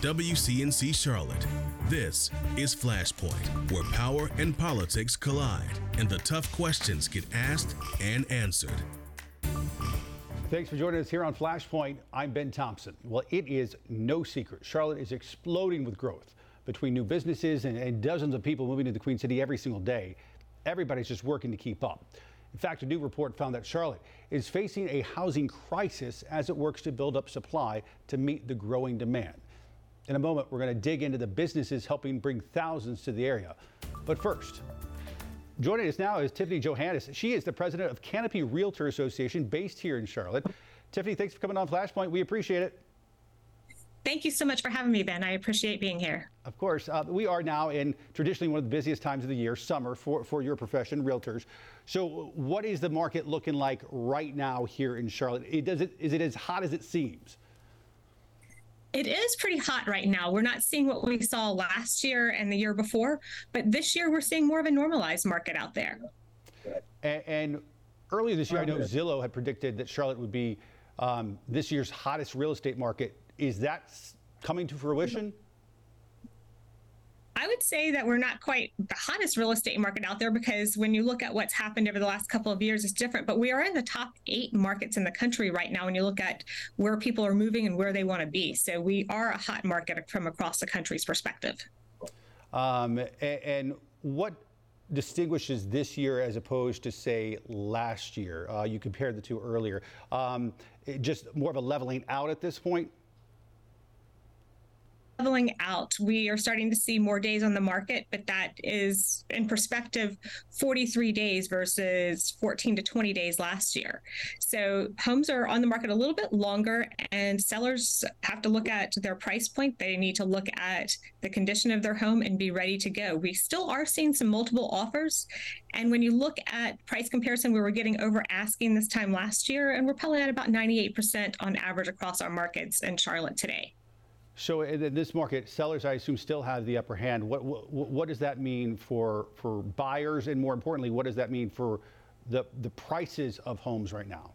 WCNC Charlotte. This is Flashpoint, where power and politics collide and the tough questions get asked and answered. Thanks for joining us here on Flashpoint. I'm Ben Thompson. Well, it is no secret. Charlotte is exploding with growth between new businesses and, and dozens of people moving to the Queen City every single day. Everybody's just working to keep up. In fact, a new report found that Charlotte is facing a housing crisis as it works to build up supply to meet the growing demand. In a moment, we're going to dig into the businesses helping bring thousands to the area. But first, joining us now is Tiffany Johannes. She is the president of Canopy Realtor Association based here in Charlotte. Tiffany, thanks for coming on Flashpoint. We appreciate it. Thank you so much for having me, Ben. I appreciate being here. Of course. Uh, we are now in traditionally one of the busiest times of the year, summer, for, for your profession, realtors. So, what is the market looking like right now here in Charlotte? It, does it, is it as hot as it seems? It is pretty hot right now. We're not seeing what we saw last year and the year before, but this year we're seeing more of a normalized market out there. And, and earlier this year, I know Zillow had predicted that Charlotte would be um, this year's hottest real estate market. Is that coming to fruition? I would say that we're not quite the hottest real estate market out there because when you look at what's happened over the last couple of years, it's different. But we are in the top eight markets in the country right now when you look at where people are moving and where they want to be. So we are a hot market from across the country's perspective. Um, and, and, what distinguishes this year as opposed to, say, last year? Uh, you compared the two earlier. Um, just more of a leveling out at this point? Leveling out. We are starting to see more days on the market, but that is in perspective 43 days versus 14 to 20 days last year. So homes are on the market a little bit longer, and sellers have to look at their price point. They need to look at the condition of their home and be ready to go. We still are seeing some multiple offers. And when you look at price comparison, we were getting over asking this time last year, and we're probably at about 98% on average across our markets in Charlotte today. So in this market, sellers, I assume, still have the upper hand. What, what, what does that mean for for buyers, and more importantly, what does that mean for the the prices of homes right now?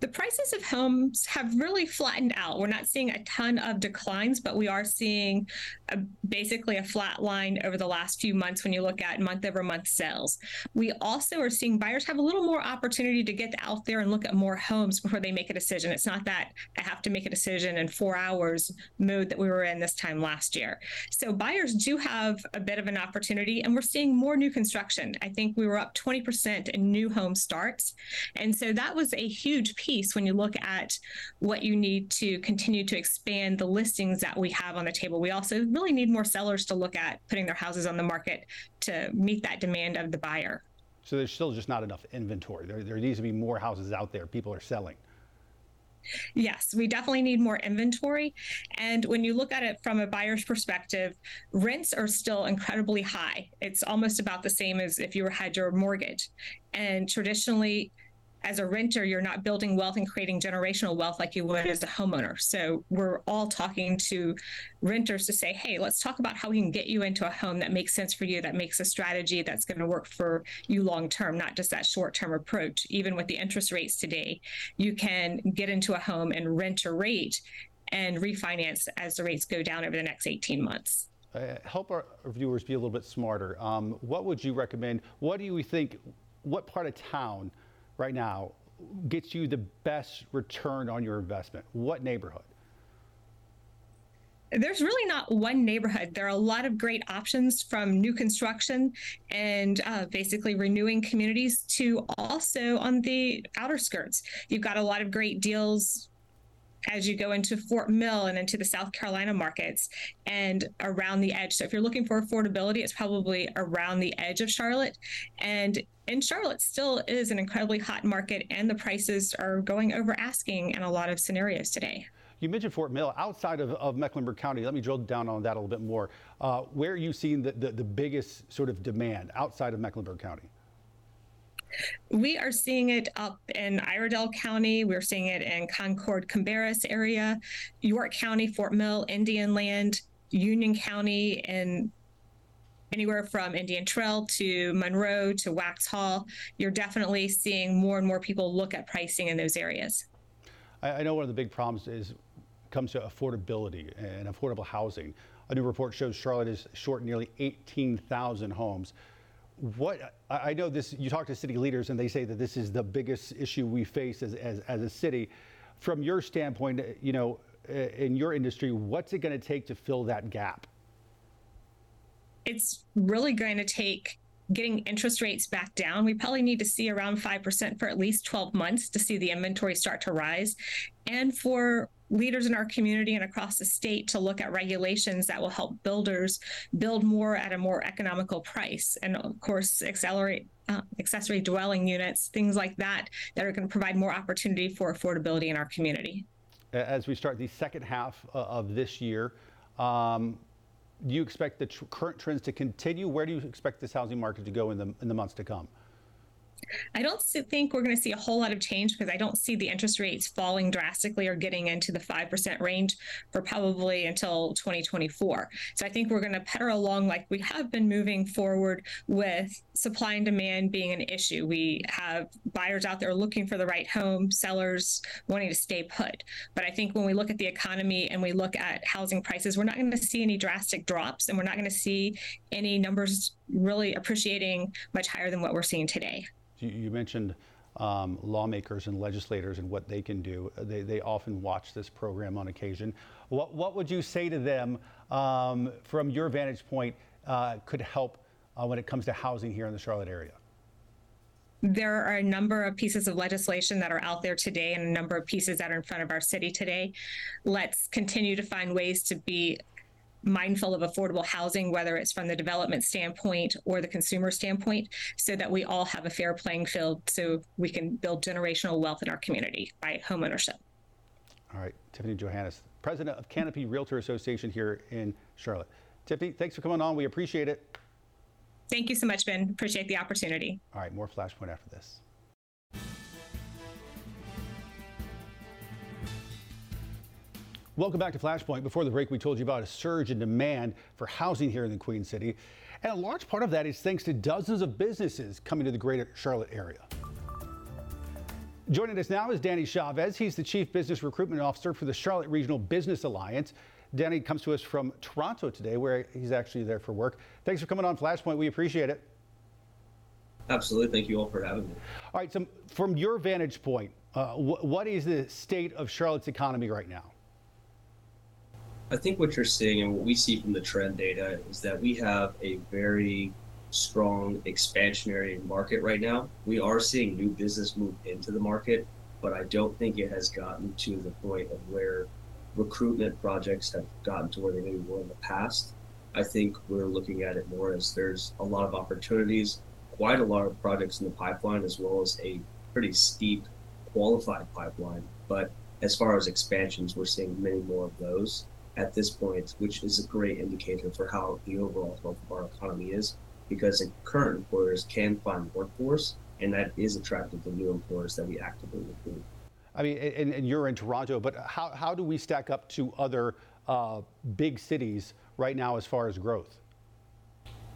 The prices of homes have really flattened out. We're not seeing a ton of declines, but we are seeing a, basically a flat line over the last few months when you look at month over month sales. We also are seeing buyers have a little more opportunity to get out there and look at more homes before they make a decision. It's not that I have to make a decision in four hours mode that we were in this time last year. So buyers do have a bit of an opportunity, and we're seeing more new construction. I think we were up 20% in new home starts. And so that was a huge huge piece when you look at what you need to continue to expand the listings that we have on the table. We also really need more sellers to look at putting their houses on the market to meet that demand of the buyer. So there's still just not enough inventory. There, there needs to be more houses out there. People are selling. Yes, we definitely need more inventory. And when you look at it from a buyer's perspective, rents are still incredibly high. It's almost about the same as if you had your mortgage. And traditionally, as a renter, you're not building wealth and creating generational wealth like you would as a homeowner. So we're all talking to renters to say, hey, let's talk about how we can get you into a home that makes sense for you, that makes a strategy that's going to work for you long term, not just that short term approach. Even with the interest rates today, you can get into a home and rent a rate and refinance as the rates go down over the next 18 months. Uh, help our viewers be a little bit smarter. Um, what would you recommend? What do you think? What part of town? Right now gets you the best return on your investment? What neighborhood? There's really not one neighborhood. There are a lot of great options from new construction and uh, basically renewing communities to also on the outer skirts. You've got a lot of great deals as you go into Fort Mill and into the South Carolina markets and around the edge. So if you're looking for affordability, it's probably around the edge of Charlotte. And in Charlotte still is an incredibly hot market and the prices are going over asking in a lot of scenarios today. You mentioned Fort Mill outside of, of Mecklenburg County. Let me drill down on that a little bit more. Uh, where are you seeing the, the, the biggest sort of demand outside of Mecklenburg County? We are seeing it up in Iredell County. We're seeing it in Concord, Cabarrus area, York County, Fort Mill, Indian Land, Union County, and anywhere from Indian Trail to Monroe to Waxhaw, you're definitely seeing more and more people look at pricing in those areas. I, I know one of the big problems is comes to affordability and affordable housing. A new report shows Charlotte is short nearly 18,000 homes. What I know this, you talk to city leaders and they say that this is the biggest issue we face as, as, as a city. From your standpoint, you know, in your industry, what's it going to take to fill that gap? It's really going to take getting interest rates back down. We probably need to see around 5% for at least 12 months to see the inventory start to rise. And for leaders in our community and across the state to look at regulations that will help builders build more at a more economical price. And of course, accelerate uh, accessory dwelling units, things like that, that are going to provide more opportunity for affordability in our community. As we start the second half uh, of this year, um, do you expect the tr- current trends to continue? Where do you expect this housing market to go in the in the months to come? I don't think we're going to see a whole lot of change because I don't see the interest rates falling drastically or getting into the 5% range for probably until 2024. So I think we're going to pedal along like we have been moving forward with supply and demand being an issue. We have buyers out there looking for the right home, sellers wanting to stay put. But I think when we look at the economy and we look at housing prices, we're not going to see any drastic drops and we're not going to see any numbers really appreciating much higher than what we're seeing today. You mentioned um, lawmakers and legislators and what they can do. They, they often watch this program on occasion. What, what would you say to them um, from your vantage point uh, could help uh, when it comes to housing here in the Charlotte area? There are a number of pieces of legislation that are out there today and a number of pieces that are in front of our city today. Let's continue to find ways to be mindful of affordable housing, whether it's from the development standpoint or the consumer standpoint, so that we all have a fair playing field so we can build generational wealth in our community by homeownership. All right, Tiffany Johannes, president of Canopy Realtor Association here in Charlotte. Tiffany, thanks for coming on. We appreciate it. Thank you so much, Ben. Appreciate the opportunity. All right, more Flashpoint after this. Welcome back to Flashpoint. Before the break, we told you about a surge in demand for housing here in the Queen City. And a large part of that is thanks to dozens of businesses coming to the greater Charlotte area. Joining us now is Danny Chavez. He's the Chief Business Recruitment Officer for the Charlotte Regional Business Alliance. Danny comes to us from Toronto today, where he's actually there for work. Thanks for coming on Flashpoint. We appreciate it. Absolutely. Thank you all for having me. All right. So, from your vantage point, uh, wh- what is the state of Charlotte's economy right now? I think what you're seeing and what we see from the trend data is that we have a very strong expansionary market right now. We are seeing new business move into the market, but I don't think it has gotten to the point of where recruitment projects have gotten to where they maybe were in the past. I think we're looking at it more as there's a lot of opportunities, quite a lot of projects in the pipeline, as well as a pretty steep qualified pipeline. But as far as expansions, we're seeing many more of those at this point, which is a great indicator for how the overall health of our economy is, because current employers can find workforce, and that is attractive to new employers that we actively recruit. I mean, and, and you're in Toronto, but how, how do we stack up to other uh, big cities right now as far as growth?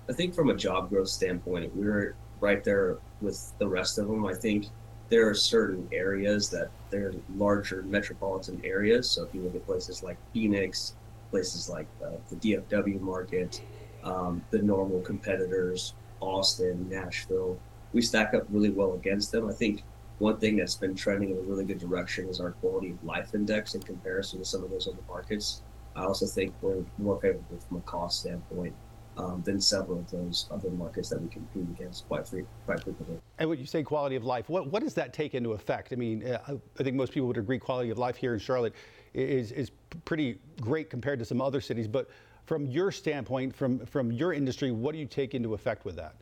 I think from a job growth standpoint, we're right there with the rest of them. I think there are certain areas that they're larger metropolitan areas. So if you look at places like Phoenix, places like uh, the DFW market, um, the normal competitors, Austin, Nashville, we stack up really well against them. I think one thing that's been trending in a really good direction is our quality of life index in comparison to some of those other markets. I also think we're more favorable from a cost standpoint um, than several of those other markets that we compete against quite, free, quite frequently. And when you say quality of life, what, what does that take into effect? I mean, uh, I think most people would agree quality of life here in Charlotte is, is pretty great compared to some other cities. But from your standpoint, from, from your industry, what do you take into effect with that?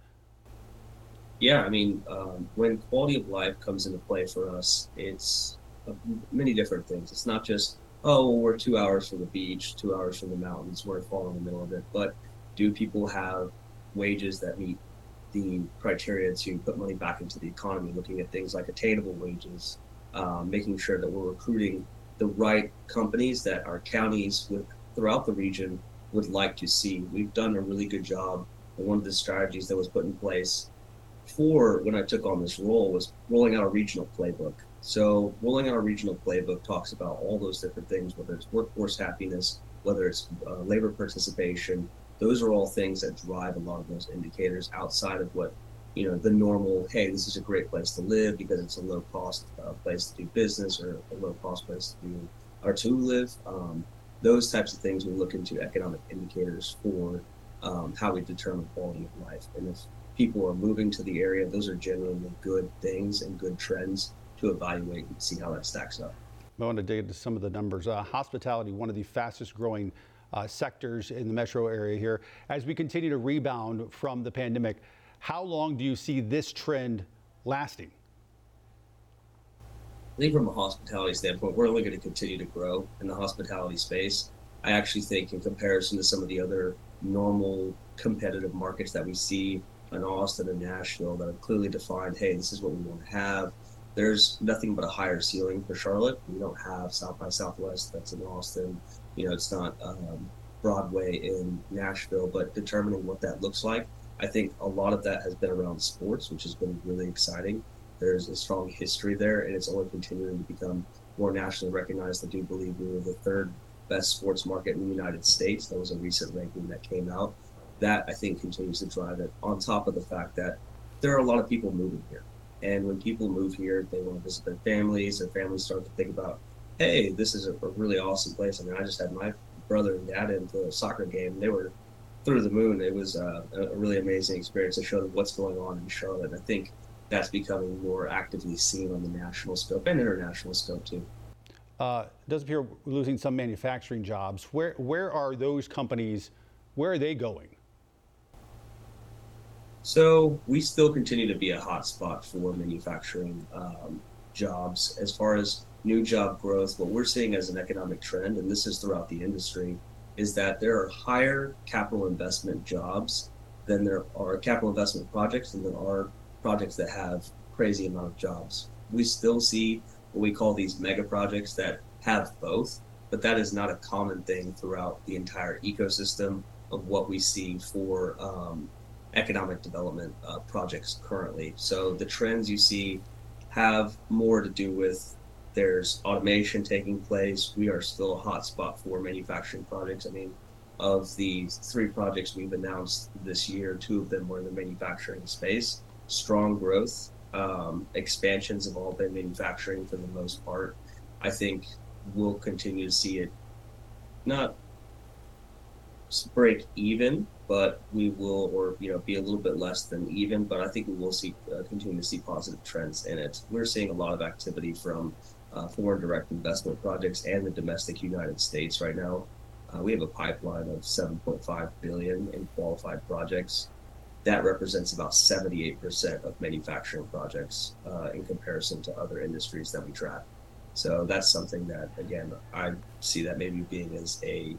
Yeah, I mean, um, when quality of life comes into play for us, it's uh, many different things. It's not just, oh, we're two hours from the beach, two hours from the mountains, we're fall in the middle of it. But do people have wages that meet the criteria to put money back into the economy, looking at things like attainable wages, um, making sure that we're recruiting the right companies that our counties with throughout the region would like to see. We've done a really good job. And one of the strategies that was put in place for when I took on this role was rolling out a regional playbook. So rolling out a regional playbook talks about all those different things, whether it's workforce happiness, whether it's uh, labor participation. Those are all things that drive a lot of those indicators outside of what you know the normal. Hey, this is a great place to live because it's a low cost uh, place to do business or a low cost place to do or to live. Um, those types of things we look into economic indicators for um, how we determine quality of life. And if people are moving to the area, those are generally good things and good trends to evaluate and see how that stacks up. I want to dig into some of the numbers. Uh, hospitality, one of the fastest growing uh, sectors in the metro area here. As we continue to rebound from the pandemic, how long do you see this trend lasting? I think from a hospitality standpoint, we're only going to continue to grow in the hospitality space. I actually think, in comparison to some of the other normal competitive markets that we see in Austin and Nashville that have clearly defined, hey, this is what we want to have. There's nothing but a higher ceiling for Charlotte. We don't have South by Southwest that's in Austin. You know, it's not um, Broadway in Nashville, but determining what that looks like, I think a lot of that has been around sports, which has been really exciting. There's a strong history there, and it's only continuing to become more nationally recognized. I do believe we were the third best sports market in the United States. That was a recent ranking that came out. That I think continues to drive it. On top of the fact that there are a lot of people moving here, and when people move here, they want to visit their families. Their families start to think about, hey, this is a, a really awesome place. I mean, I just had my brother and dad into a soccer game. They were through the moon. It was uh, a really amazing experience to show them what's going on in Charlotte. I think that's becoming more actively seen on the national scope and international scope too. Uh, it does appear we're losing some manufacturing jobs. Where where are those companies? Where are they going? So we still continue to be a hotspot for manufacturing um, jobs. As far as new job growth, what we're seeing as an economic trend, and this is throughout the industry, is that there are higher capital investment jobs than there are capital investment projects than there are projects that have crazy amount of jobs. We still see what we call these mega projects that have both, but that is not a common thing throughout the entire ecosystem of what we see for um, economic development uh, projects currently. So the trends you see have more to do with there's automation taking place. We are still a hotspot for manufacturing projects. I mean, of the three projects we've announced this year, two of them were in the manufacturing space strong growth. Um, expansions have all been manufacturing for the most part. I think we'll continue to see it not break even, but we will, or you know, be a little bit less than even. But I think we will see uh, continue to see positive trends in it. We're seeing a lot of activity from uh, foreign direct investment projects and the domestic United States right now. Uh, we have a pipeline of 7.5 billion in qualified projects that represents about 78% of manufacturing projects uh, in comparison to other industries that we track. So that's something that, again, I see that maybe being as a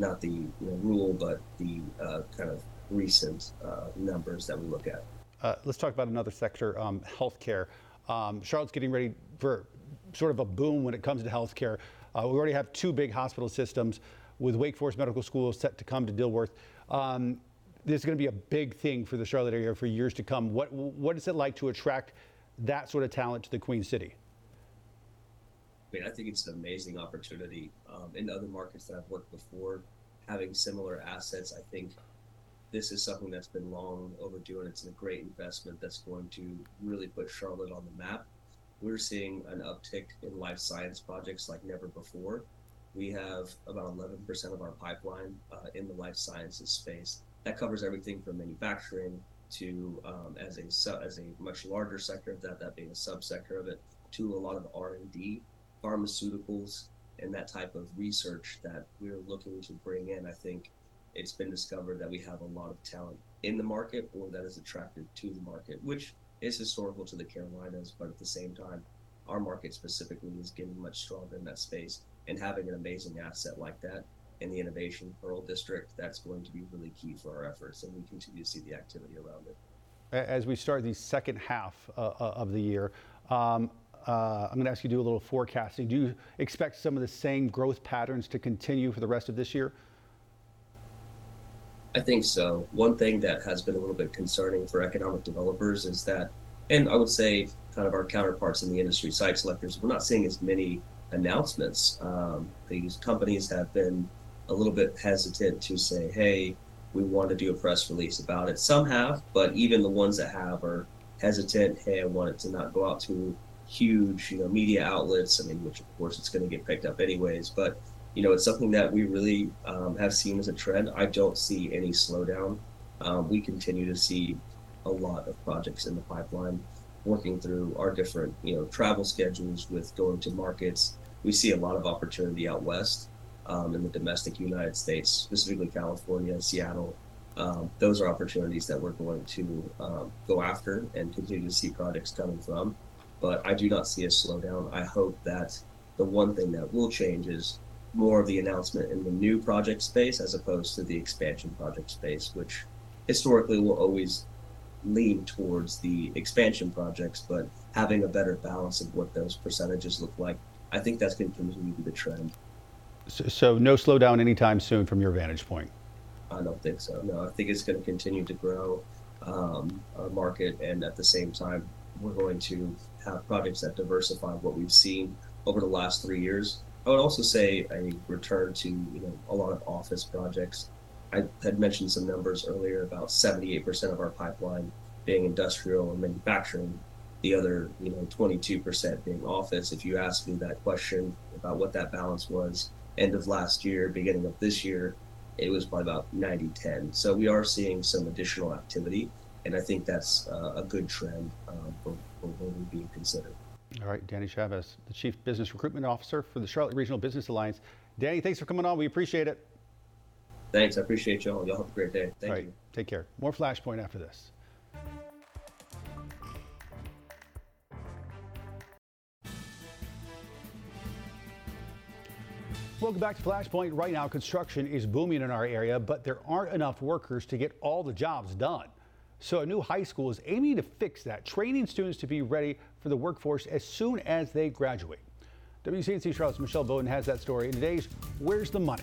not the you know, rule, but the uh, kind of recent uh, numbers that we look at. Uh, let's talk about another sector, um, healthcare. Um, Charlotte's getting ready for sort of a boom when it comes to healthcare. Uh, we already have two big hospital systems with Wake Forest Medical School set to come to Dilworth. Um, this is going to be a big thing for the Charlotte area for years to come. What what is it like to attract that sort of talent to the Queen City? I mean, I think it's an amazing opportunity. Um, in other markets that I've worked before, having similar assets, I think this is something that's been long overdue, and it's a great investment that's going to really put Charlotte on the map. We're seeing an uptick in life science projects like never before. We have about 11% of our pipeline uh, in the life sciences space that covers everything from manufacturing to um, as a as a much larger sector of that, that being a subsector of it, to a lot of R and D, pharmaceuticals, and that type of research that we're looking to bring in. I think it's been discovered that we have a lot of talent in the market, or that is attracted to the market, which is historical to the Carolinas, but at the same time, our market specifically is getting much stronger in that space, and having an amazing asset like that in the Innovation Pearl District, that's going to be really key for our efforts, and we continue to see the activity around it. As we start the second half uh, uh of the year, um, uh, I'm going to ask you to do a little forecasting. Do you expect some of the same growth patterns to continue for the rest of this year? I think so. One thing that has been a little bit concerning for economic developers is that And I would say, kind of our counterparts in the industry, site selectors, we're not seeing as many announcements. Um, these companies have been a little bit hesitant to say, hey, we want to do a press release about it. Some have, but even the ones that have are hesitant. Hey, I want it to not go out to huge, you know, media outlets. I mean, which of course it's going to get picked up anyways. But you know, it's something that we really um, have seen as a trend. I don't see any slowdown. Um, we continue to see a lot of projects in the pipeline, working through our different, you know, travel schedules with going to markets. We see a lot of opportunity out west um, in the domestic United States, specifically California, Seattle. Um, those are opportunities that we're going to um, go after and continue to see projects coming from. But I do not see a slowdown. I hope that the one thing that will change is more of the announcement in the new project space as opposed to the expansion project space, which historically will always lean towards the expansion projects, but having a better balance of what those percentages look like, I think that's going to continue to be the trend. So, so no slowdown anytime soon from your vantage point. I don't think so. No, I think it's going to continue to grow um, our market, and at the same time, we're going to have projects that diversify what we've seen over the last three years. I would also say a return to you know a lot of office projects. I had mentioned some numbers earlier about 78% of our pipeline being industrial and manufacturing, the other you know 22% being office. If you asked me that question about what that balance was end of last year, beginning of this year, it was probably about 90 10. So we are seeing some additional activity, and I think that's uh, a good trend um, for, being considered. All right, Danny Chavez, the Chief Business Recruitment Officer for the Charlotte Regional Business Alliance. Danny, thanks for coming on. We appreciate it. Thanks. I appreciate y'all. Y'all have a great day. Thank All right, you. take care. More Flashpoint after this. Welcome back to Flashpoint. Right now, construction is booming in our area, but there aren't enough workers to get all the jobs done. So a new high school is aiming to fix that, training students to be ready for the workforce as soon as they graduate. WCNC Charlotte's Michelle Bowden has that story in today's Where's the Money?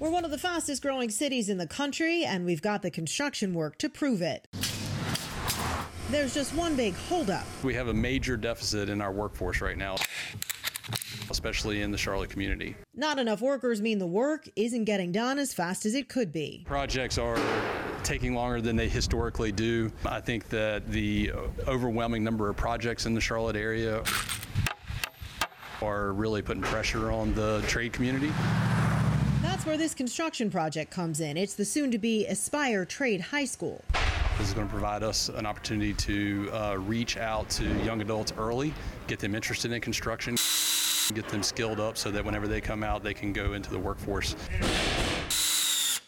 We're one of the fastest growing cities in the country, and we've got the construction work to prove it. There's just one big holdup. We have a major deficit in our workforce right now, especially in the Charlotte community. Not enough workers mean the work isn't getting done as fast as it could be. Projects are taking longer than they historically do. I think that the overwhelming number of projects in the Charlotte area are really putting pressure on the trade community. That's where this construction project comes in. It's the soon to be Aspire Trade High School. This is going to provide us an opportunity to uh, reach out to young adults early, get them interested in construction, get them skilled up so that whenever they come out, they can go into the workforce.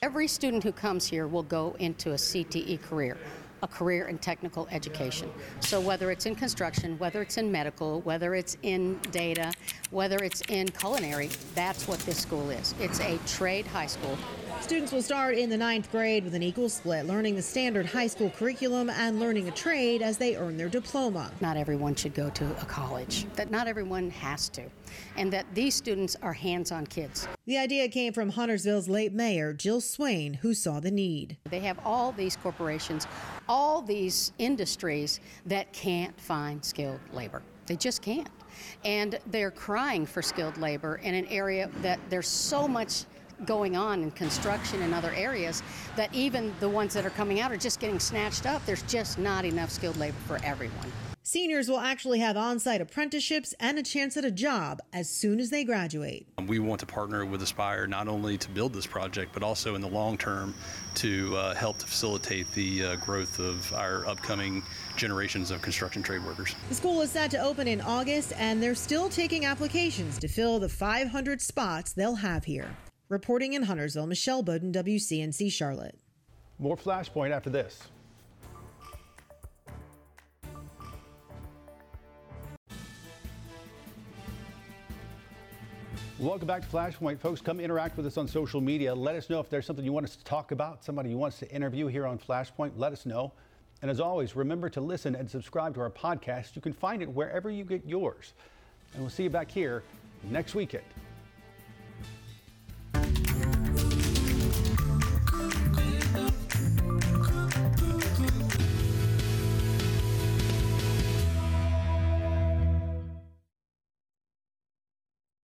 Every student who comes here will go into a CTE career, a career in technical education. So whether it's in construction, whether it's in medical, whether it's in data, whether it's in culinary, that's what this school is. It's a trade high school. Students will start in the ninth grade with an equal split, learning the standard high school curriculum and learning a trade as they earn their diploma. Not everyone should go to a college, that not everyone has to, and that these students are hands on kids. The idea came from Huntersville's late mayor, Jill Swain, who saw the need. They have all these corporations, all these industries that can't find skilled labor. They just can't. And they're crying for skilled labor in an area that there's so much going on in construction and other areas that even the ones that are coming out are just getting snatched up. There's just not enough skilled labor for everyone. Seniors will actually have on site apprenticeships and a chance at a job as soon as they graduate. We want to partner with Aspire not only to build this project, but also in the long term to uh, help to facilitate the uh, growth of our upcoming generations of construction trade workers. The school is set to open in August, and they're still taking applications to fill the 500 spots they'll have here. Reporting in Huntersville, Michelle Bowden, WCNC Charlotte. More Flashpoint after this. Welcome back to Flashpoint. Folks, come interact with us on social media. Let us know if there's something you want us to talk about, somebody you want us to interview here on Flashpoint. Let us know. And as always, remember to listen and subscribe to our podcast. You can find it wherever you get yours. And we'll see you back here next weekend.